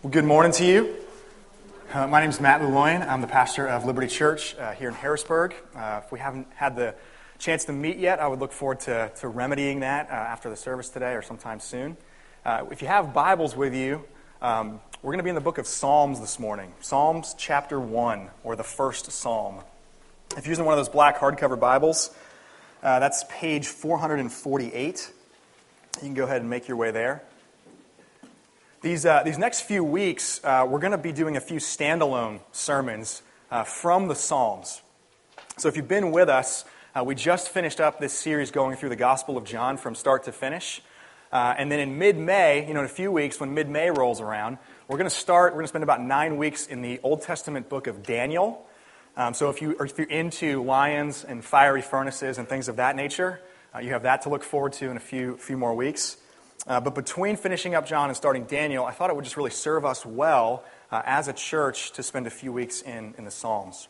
Well, good morning to you. Uh, my name is Matt Luloyan. I'm the pastor of Liberty Church uh, here in Harrisburg. Uh, if we haven't had the chance to meet yet, I would look forward to, to remedying that uh, after the service today or sometime soon. Uh, if you have Bibles with you, um, we're going to be in the book of Psalms this morning. Psalms chapter 1, or the first psalm. If you're using one of those black hardcover Bibles, uh, that's page 448. You can go ahead and make your way there. These, uh, these next few weeks, uh, we're going to be doing a few standalone sermons uh, from the Psalms. So if you've been with us, uh, we just finished up this series going through the Gospel of John from start to finish. Uh, and then in mid May, you know, in a few weeks, when mid May rolls around, we're going to start, we're going to spend about nine weeks in the Old Testament book of Daniel. Um, so if, you, if you're into lions and fiery furnaces and things of that nature, uh, you have that to look forward to in a few, few more weeks. Uh, but between finishing up John and starting Daniel, I thought it would just really serve us well uh, as a church to spend a few weeks in, in the Psalms.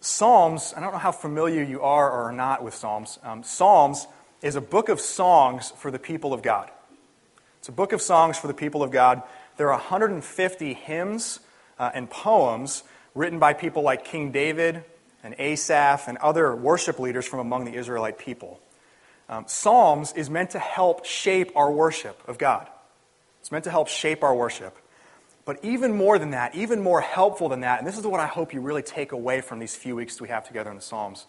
Psalms, I don't know how familiar you are or are not with Psalms. Um, Psalms is a book of songs for the people of God. It's a book of songs for the people of God. There are 150 hymns uh, and poems written by people like King David and Asaph and other worship leaders from among the Israelite people. Um, Psalms is meant to help shape our worship of God. It's meant to help shape our worship. But even more than that, even more helpful than that, and this is what I hope you really take away from these few weeks we have together in the Psalms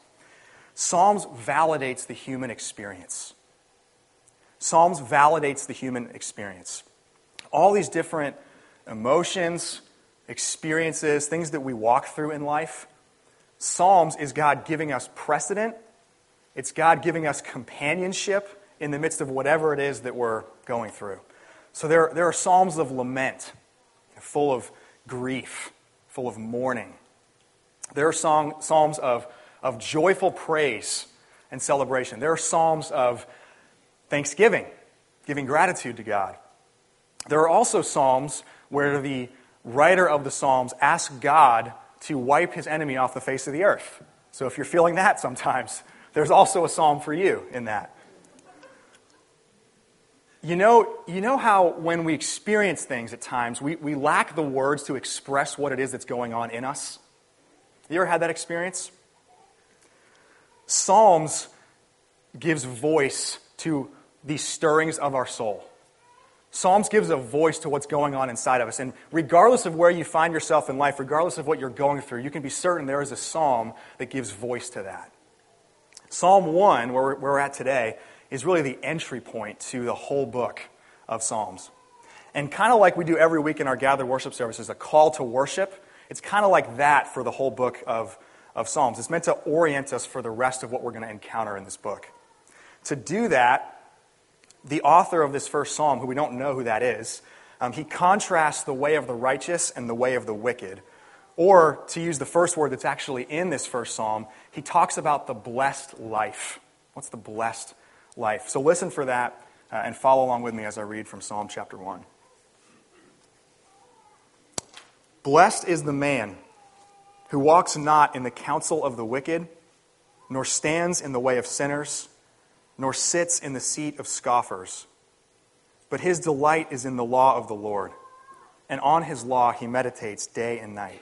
Psalms validates the human experience. Psalms validates the human experience. All these different emotions, experiences, things that we walk through in life, Psalms is God giving us precedent it's God giving us companionship in the midst of whatever it is that we're going through. So there, there are psalms of lament, full of grief, full of mourning. There are song, psalms of, of joyful praise and celebration. There are psalms of thanksgiving, giving gratitude to God. There are also psalms where the writer of the psalms asks God to wipe his enemy off the face of the earth. So if you're feeling that sometimes, there's also a psalm for you in that. You know, you know how when we experience things at times, we, we lack the words to express what it is that's going on in us? You ever had that experience? Psalms gives voice to these stirrings of our soul. Psalms gives a voice to what's going on inside of us. And regardless of where you find yourself in life, regardless of what you're going through, you can be certain there is a psalm that gives voice to that. Psalm 1, where we're, at today, is really the entry point to the whole book of Psalms. And kind of like we do every week in our gathered worship services, a call to worship, it's kind of like that for the whole book of, of Psalms. It's meant to orient us for the rest of what we're going to encounter in this book. To do that, the author of this first psalm, who we don't know who that is, um, he contrasts the way of the righteous and the way of the wicked or, to use the first word that's actually in this first psalm, he talks about the blessed life. What's the blessed life? So listen for that uh, and follow along with me as I read from Psalm chapter 1. Blessed is the man who walks not in the counsel of the wicked, nor stands in the way of sinners, nor sits in the seat of scoffers. But his delight is in the law of the Lord, and on his law he meditates day and night.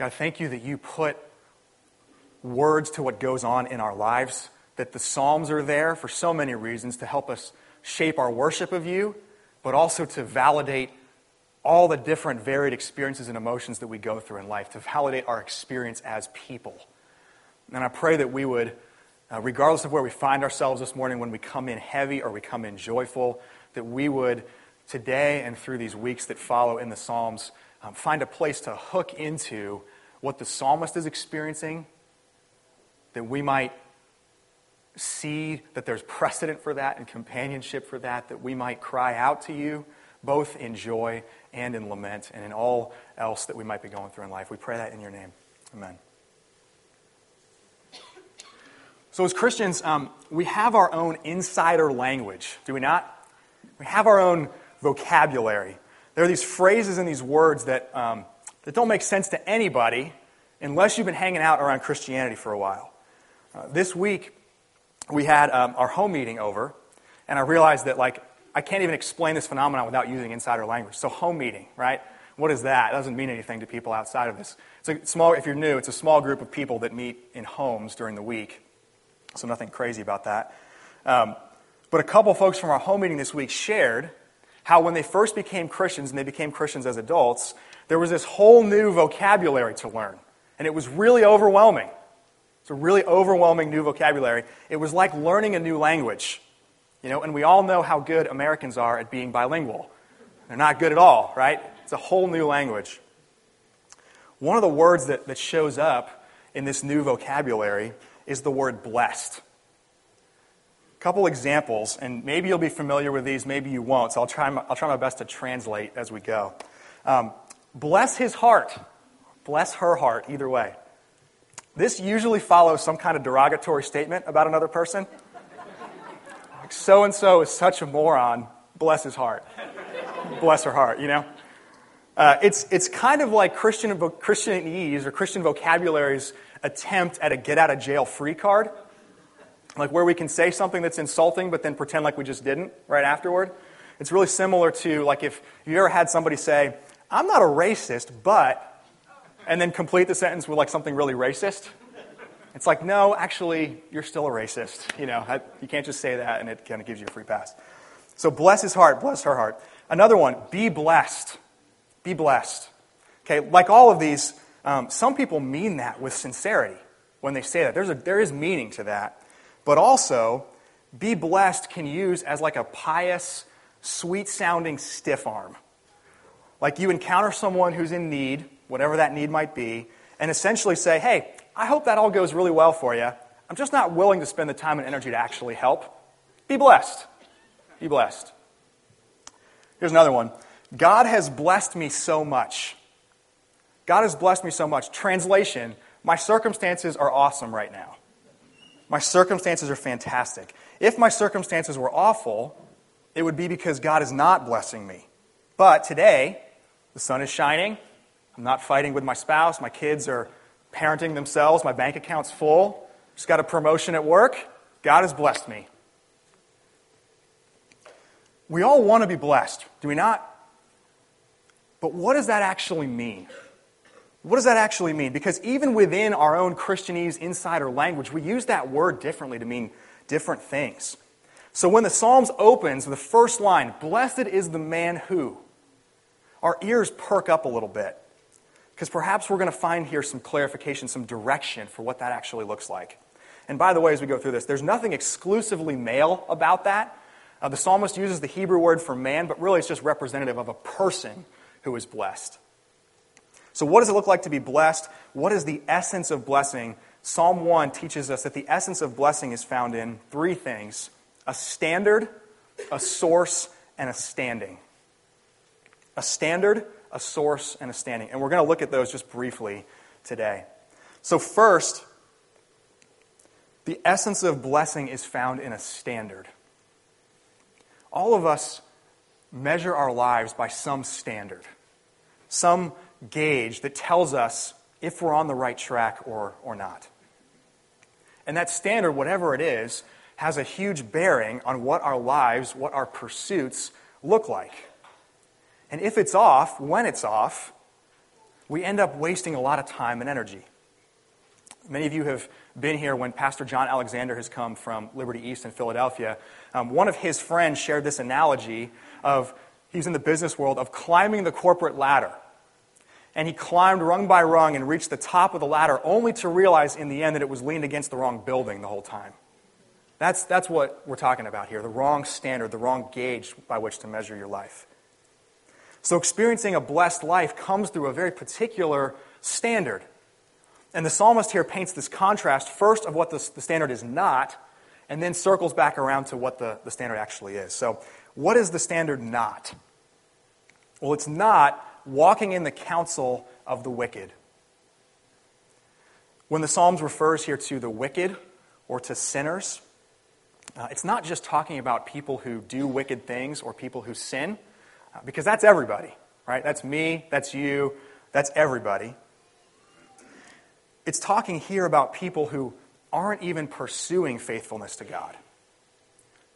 God, thank you that you put words to what goes on in our lives, that the Psalms are there for so many reasons to help us shape our worship of you, but also to validate all the different varied experiences and emotions that we go through in life, to validate our experience as people. And I pray that we would, uh, regardless of where we find ourselves this morning, when we come in heavy or we come in joyful, that we would today and through these weeks that follow in the Psalms um, find a place to hook into what the psalmist is experiencing, that we might see that there's precedent for that and companionship for that, that we might cry out to you, both in joy and in lament and in all else that we might be going through in life. We pray that in your name. Amen. So, as Christians, um, we have our own insider language, do we not? We have our own vocabulary. There are these phrases and these words that, um, that don't make sense to anybody unless you've been hanging out around Christianity for a while. Uh, this week, we had um, our home meeting over, and I realized that, like, I can't even explain this phenomenon without using insider language. So, home meeting, right? What is that? It doesn't mean anything to people outside of this. It's a small, if you're new, it's a small group of people that meet in homes during the week. So, nothing crazy about that. Um, but a couple folks from our home meeting this week shared how when they first became Christians and they became Christians as adults, there was this whole new vocabulary to learn. And it was really overwhelming. It's a really overwhelming new vocabulary. It was like learning a new language. You know, and we all know how good Americans are at being bilingual. They're not good at all, right? It's a whole new language. One of the words that, that shows up in this new vocabulary is the word blessed. A couple examples, and maybe you'll be familiar with these, maybe you won't, so I'll try my, I'll try my best to translate as we go. Um, bless his heart, bless her heart, either way. This usually follows some kind of derogatory statement about another person. Like, so and so is such a moron, bless his heart. bless her heart, you know? Uh, it's, it's kind of like Christian, Christianese or Christian vocabulary's attempt at a get out of jail free card. Like where we can say something that's insulting, but then pretend like we just didn't right afterward. It's really similar to like if you ever had somebody say, I'm not a racist, but and then complete the sentence with like something really racist. It's like, no, actually, you're still a racist. You know, you can't just say that and it kind of gives you a free pass. So bless his heart, bless her heart. Another one, be blessed. Be blessed. Okay, like all of these, um, some people mean that with sincerity when they say that. There's a, there is meaning to that. But also, be blessed can use as like a pious, sweet sounding stiff arm. Like you encounter someone who's in need, whatever that need might be, and essentially say, hey, I hope that all goes really well for you. I'm just not willing to spend the time and energy to actually help. Be blessed. Be blessed. Here's another one God has blessed me so much. God has blessed me so much. Translation My circumstances are awesome right now. My circumstances are fantastic. If my circumstances were awful, it would be because God is not blessing me. But today, the sun is shining. I'm not fighting with my spouse. My kids are parenting themselves. My bank account's full. Just got a promotion at work. God has blessed me. We all want to be blessed, do we not? But what does that actually mean? What does that actually mean? Because even within our own Christianese insider language, we use that word differently to mean different things. So when the Psalms opens, the first line, Blessed is the man who, our ears perk up a little bit. Because perhaps we're going to find here some clarification, some direction for what that actually looks like. And by the way, as we go through this, there's nothing exclusively male about that. Uh, the psalmist uses the Hebrew word for man, but really it's just representative of a person who is blessed. So, what does it look like to be blessed? What is the essence of blessing? Psalm 1 teaches us that the essence of blessing is found in three things a standard, a source, and a standing. A standard, a source, and a standing. And we're going to look at those just briefly today. So, first, the essence of blessing is found in a standard. All of us measure our lives by some standard, some gauge that tells us if we're on the right track or, or not. And that standard, whatever it is, has a huge bearing on what our lives, what our pursuits look like. And if it's off, when it's off, we end up wasting a lot of time and energy. Many of you have been here when Pastor John Alexander has come from Liberty East in Philadelphia. Um, one of his friends shared this analogy of he's in the business world of climbing the corporate ladder and he climbed rung by rung and reached the top of the ladder, only to realize in the end that it was leaned against the wrong building the whole time. That's, that's what we're talking about here the wrong standard, the wrong gauge by which to measure your life. So, experiencing a blessed life comes through a very particular standard. And the psalmist here paints this contrast first of what the, the standard is not, and then circles back around to what the, the standard actually is. So, what is the standard not? Well, it's not walking in the counsel of the wicked. When the Psalms refers here to the wicked or to sinners, uh, it's not just talking about people who do wicked things or people who sin, because that's everybody, right? That's me, that's you, that's everybody. It's talking here about people who aren't even pursuing faithfulness to God,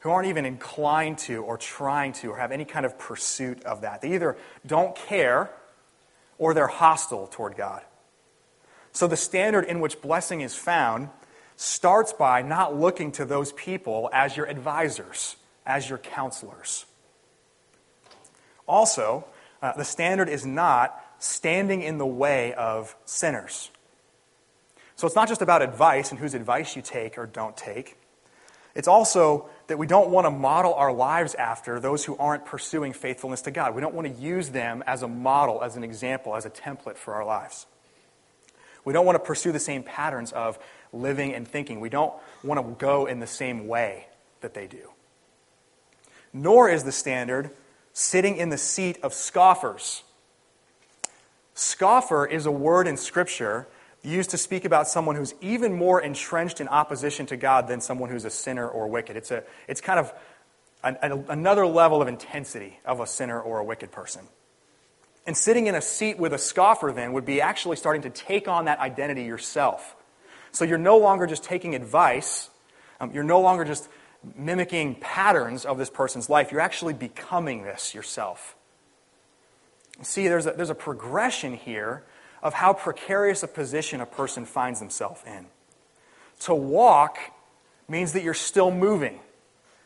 who aren't even inclined to or trying to or have any kind of pursuit of that. They either don't care or they're hostile toward God. So the standard in which blessing is found starts by not looking to those people as your advisors, as your counselors. Also, uh, the standard is not standing in the way of sinners. So it's not just about advice and whose advice you take or don't take. It's also that we don't want to model our lives after those who aren't pursuing faithfulness to God. We don't want to use them as a model, as an example, as a template for our lives. We don't want to pursue the same patterns of living and thinking. We don't want to go in the same way that they do. Nor is the standard sitting in the seat of scoffers. Scoffer is a word in Scripture used to speak about someone who's even more entrenched in opposition to God than someone who's a sinner or wicked. It's, a, it's kind of an, an, another level of intensity of a sinner or a wicked person. And sitting in a seat with a scoffer then would be actually starting to take on that identity yourself. So you're no longer just taking advice, um, you're no longer just mimicking patterns of this person's life, you're actually becoming this yourself. See, there's a, there's a progression here of how precarious a position a person finds themselves in. To walk means that you're still moving.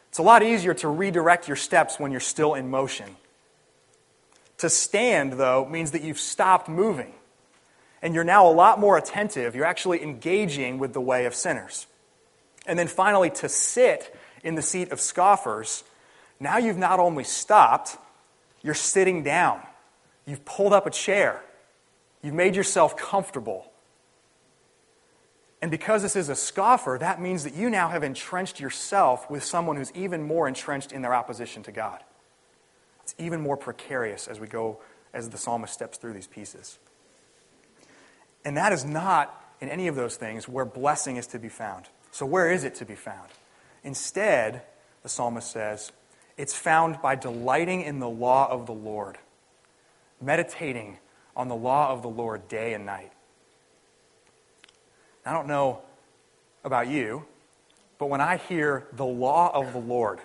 It's a lot easier to redirect your steps when you're still in motion. To stand, though, means that you've stopped moving. And you're now a lot more attentive. You're actually engaging with the way of sinners. And then finally, to sit in the seat of scoffers, now you've not only stopped, you're sitting down. You've pulled up a chair. You've made yourself comfortable. And because this is a scoffer, that means that you now have entrenched yourself with someone who's even more entrenched in their opposition to God. It's even more precarious as we go, as the psalmist steps through these pieces. And that is not in any of those things where blessing is to be found. So, where is it to be found? Instead, the psalmist says, it's found by delighting in the law of the Lord, meditating on the law of the Lord day and night. I don't know about you, but when I hear the law of the Lord,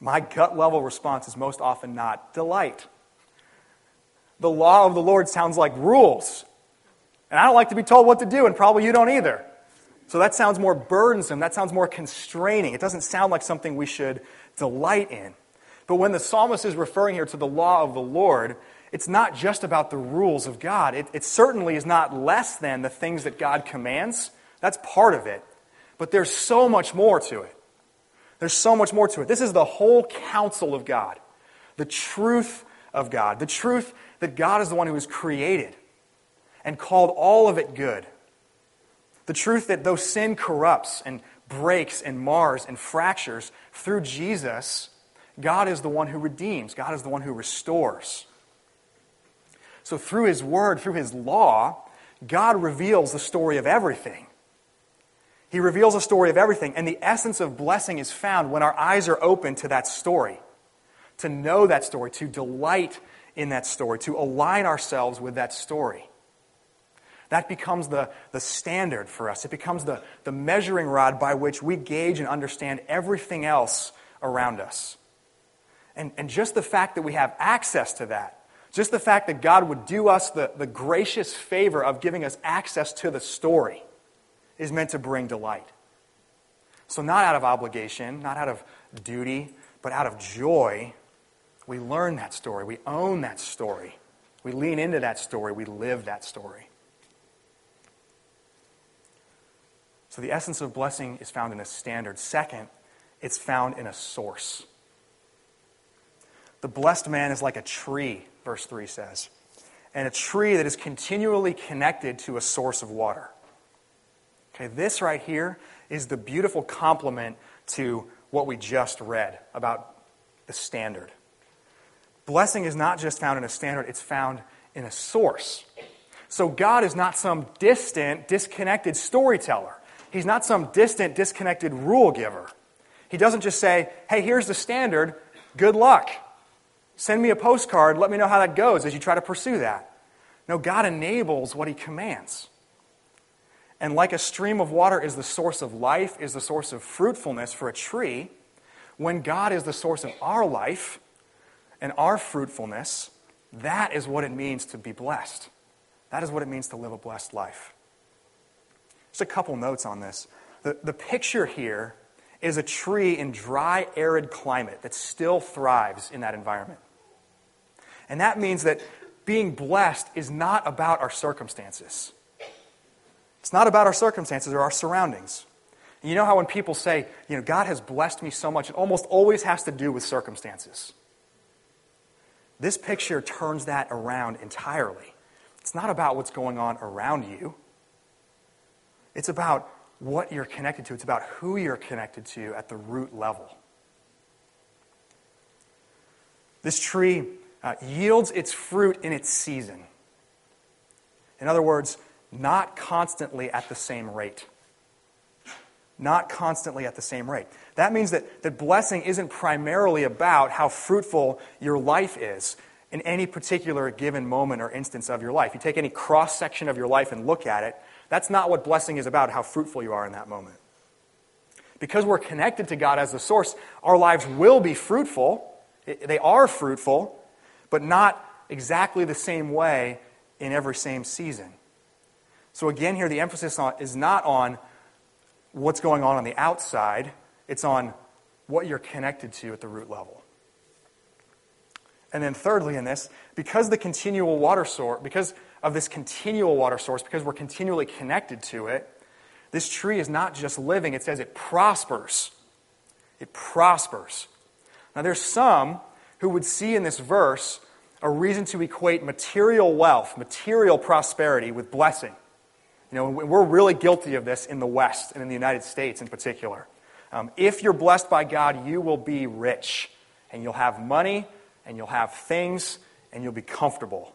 my gut level response is most often not delight. The law of the Lord sounds like rules. And I don't like to be told what to do, and probably you don't either. So that sounds more burdensome. That sounds more constraining. It doesn't sound like something we should delight in. But when the psalmist is referring here to the law of the Lord, it's not just about the rules of God. It, it, certainly is not less than the things that God commands. That's part of it. But there's so much more to it. There's so much more to it. This is the whole counsel of God, the truth of God, the truth that God is the one who has created and called all of it good. The truth that though sin corrupts and breaks and mars and fractures, through Jesus, God is the one who redeems, God is the one who restores. So, through His Word, through His law, God reveals the story of everything. He reveals a story of everything, and the essence of blessing is found when our eyes are open to that story, to know that story, to delight in that story, to align ourselves with that story. That becomes the, the standard for us. It becomes the, the measuring rod by which we gauge and understand everything else around us. And, and just the fact that we have access to that just the fact that God would do us the, the gracious favor of giving us access to the story is meant to bring delight. So, not out of obligation, not out of duty, but out of joy, we learn that story. We own that story. We lean into that story. We live that story. So, the essence of blessing is found in a standard. Second, it's found in a source. The blessed man is like a tree verse 3 says, and a tree that is continually connected to a source of water. Okay, this right here is the beautiful complement to what we just read about the standard. Blessing is not just found in a standard, it's found in a source. So God is not some distant, disconnected storyteller. He's not some distant, disconnected rule giver. He doesn't just say, hey, here's the standard, good luck. Send me a postcard, let me know how that goes as you try to pursue that. No, God enables what He commands. And like a stream of water is the source of life, is the source of fruitfulness for a tree, when God is the source of our life and our fruitfulness, that is what it means to be blessed. That is what it means to live a blessed life. Just a couple notes on this. The, the picture here is a tree in dry, arid climate that still thrives in that environment. And that means that being blessed is not about our circumstances. It's not about our circumstances or our surroundings. And you know how when people say, you know, God has blessed me so much, it almost always has to do with circumstances. This picture turns that around entirely. It's not about what's going on around you, it's about what you're connected to, it's about who you're connected to at the root level. This tree uh, yields its fruit in its season. In other words, not constantly at the same rate. Not constantly at the same rate. That means that, that blessing isn't primarily about how fruitful your life is in any particular given moment or instance of your life. You take any cross section of your life and look at it, that's not what blessing is about, how fruitful you are in that moment. Because we're connected to God as the source, our lives will be fruitful. They are fruitful, but not exactly the same way in every same season. So, again, here the emphasis on, is not on what's going on on the outside, it's on what you're connected to at the root level. And then, thirdly, in this, because the continual water source, because of this continual water source, because we're continually connected to it, this tree is not just living, it says it prospers. It prospers. Now, there's some who would see in this verse a reason to equate material wealth, material prosperity, with blessing. You know, we're really guilty of this in the West and in the United States in particular. Um, if you're blessed by God, you will be rich, and you'll have money, and you'll have things, and you'll be comfortable.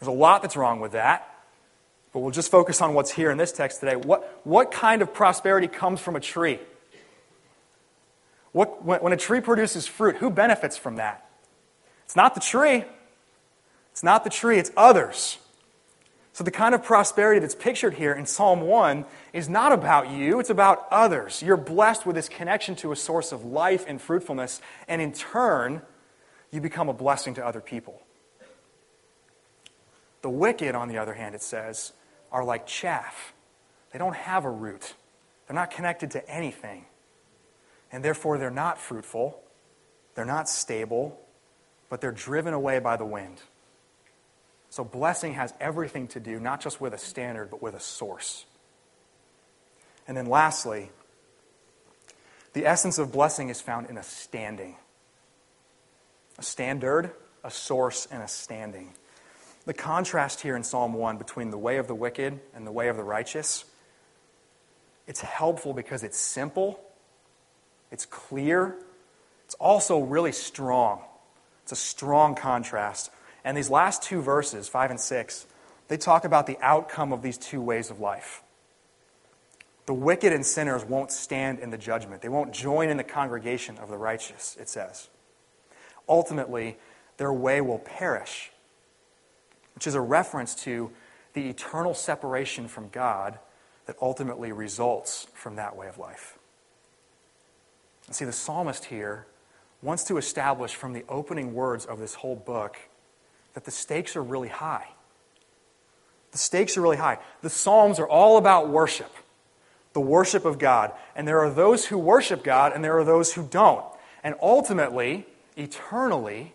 There's a lot that's wrong with that, but we'll just focus on what's here in this text today. What, what kind of prosperity comes from a tree? What, when, when a tree produces fruit, who benefits from that? It's not the tree. It's not the tree, it's others. So, the kind of prosperity that's pictured here in Psalm 1 is not about you, it's about others. You're blessed with this connection to a source of life and fruitfulness, and in turn, you become a blessing to other people. The wicked, on the other hand, it says, are like chaff. They don't have a root, they're not connected to anything, and therefore they're not fruitful, they're not stable, but they're driven away by the wind. So, blessing has everything to do not just with a standard, but with a source. And then, lastly, the essence of blessing is found in a standing a standard, a source, and a standing. The contrast here in Psalm 1 between the way of the wicked and the way of the righteous, it's helpful because it's simple, it's clear, it's also really strong. It's a strong contrast and these last two verses, 5 and 6, they talk about the outcome of these two ways of life. The wicked and sinners won't stand in the judgment. They won't join in the congregation of the righteous, it says. Ultimately, their way will perish, which is a reference to the eternal separation from God that ultimately results from that way of life. And see, the psalmist here wants to establish from the opening words of this whole book that the stakes are really high. The stakes are really high. The Psalms are all about worship, the worship of God. And there are those who worship God, and there are those who don't. And ultimately, eternally,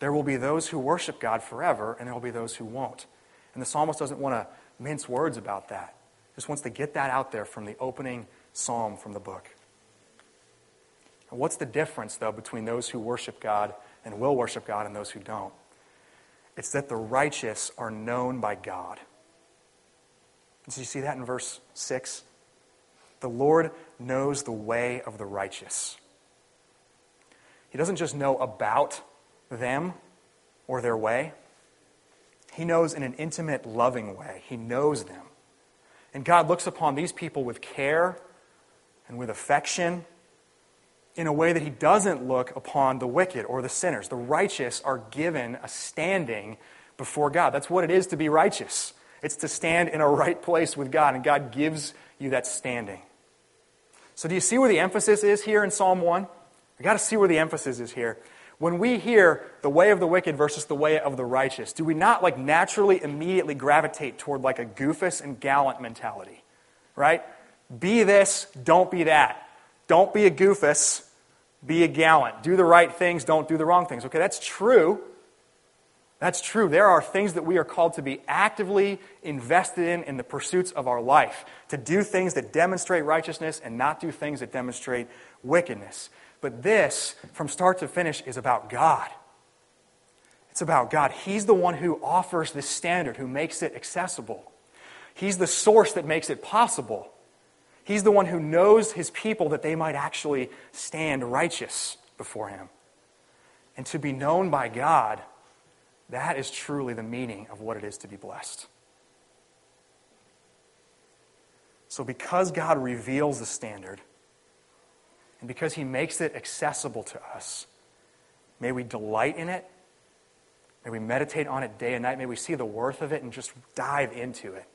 there will be those who worship God forever, and there will be those who won't. And the psalmist doesn't want to mince words about that. Just wants to get that out there from the opening psalm from the book. And what's the difference, though, between those who worship God and will worship God and those who don't? It's that the righteous are known by God. Do you see that in verse 6? The Lord knows the way of the righteous. He doesn't just know about them or their way, He knows in an intimate, loving way. He knows them. And God looks upon these people with care and with affection in a way that He doesn't look upon the wicked or the sinners. The righteous are given a standing before God. That's what it is to be righteous. It's to stand in a right place with God, and God gives you that standing. So, do you see where the emphasis is here in Psalm 1? We got to see where the emphasis is here. When we hear the way of the wicked versus the way of the righteous, do we not like naturally immediately gravitate toward like a goofus and gallant mentality? Right? Be this, don't be that. Don't be a goofus, be a gallant. Do the right things, don't do the wrong things. Okay, that's true. That's true. There are things that we are called to be actively invested in in the pursuits of our life, to do things that demonstrate righteousness and not do things that demonstrate wickedness. But this, from start to finish, is about God. It's about God. He's the one who offers this standard, who makes it accessible. He's the source that makes it possible. He's the one who knows his people that they might actually stand righteous before him. And to be known by God that is truly the meaning of what it is to be blessed. So, because God reveals the standard, and because He makes it accessible to us, may we delight in it. May we meditate on it day and night. May we see the worth of it and just dive into it.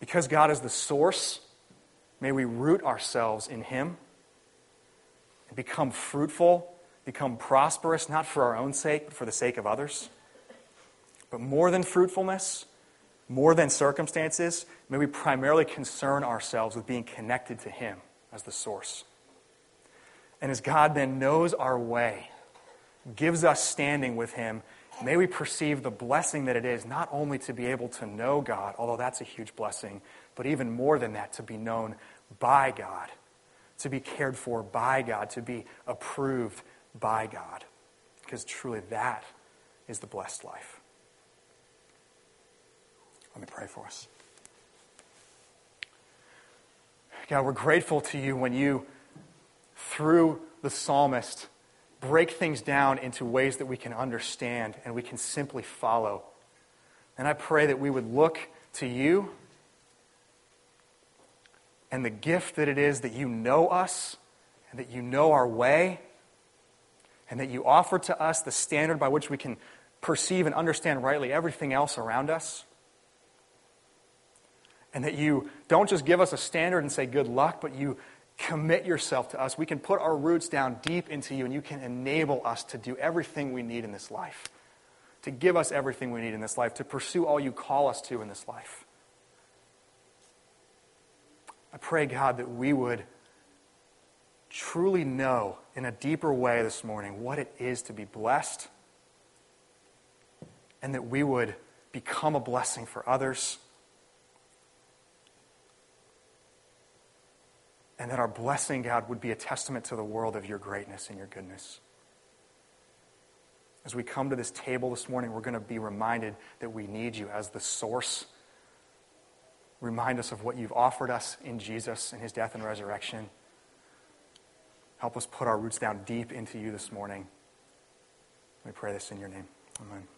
Because God is the source, may we root ourselves in Him and become fruitful become prosperous, not for our own sake, but for the sake of others. But more than fruitfulness, more than circumstances, may we primarily concern ourselves with being connected to Him as the source. And as God then knows our way, gives us standing with Him, may we perceive the blessing that it is not only to be able to know God, although that's a huge blessing, but even more than that, to be known by God, to be cared for by God, to be approved by God. Because truly that is the blessed life. Let me pray for us. God, we're grateful to you when you, through the psalmist, break things down into ways that we can understand and we can simply follow. And I pray that we would look to you and the gift that it is that you know us and that you know our way and that you offer to us the standard by which we can perceive and understand rightly everything else around us. And that you don't just give us a standard and say good luck, but you commit yourself to us. We can put our roots down deep into you, and you can enable us to do everything we need in this life, to give us everything we need in this life, to pursue all you call us to in this life. I pray, God, that we would truly know in a deeper way this morning what it is to be blessed and that we would become a blessing for others. And that our blessing, God, would be a testament to the world of your greatness and your goodness. As we come to this table this morning, we're going to be reminded that we need you as the source. Remind us of what you've offered us in Jesus and his death and resurrection. Help us put our roots down deep into you this morning. We pray this in your name. Amen.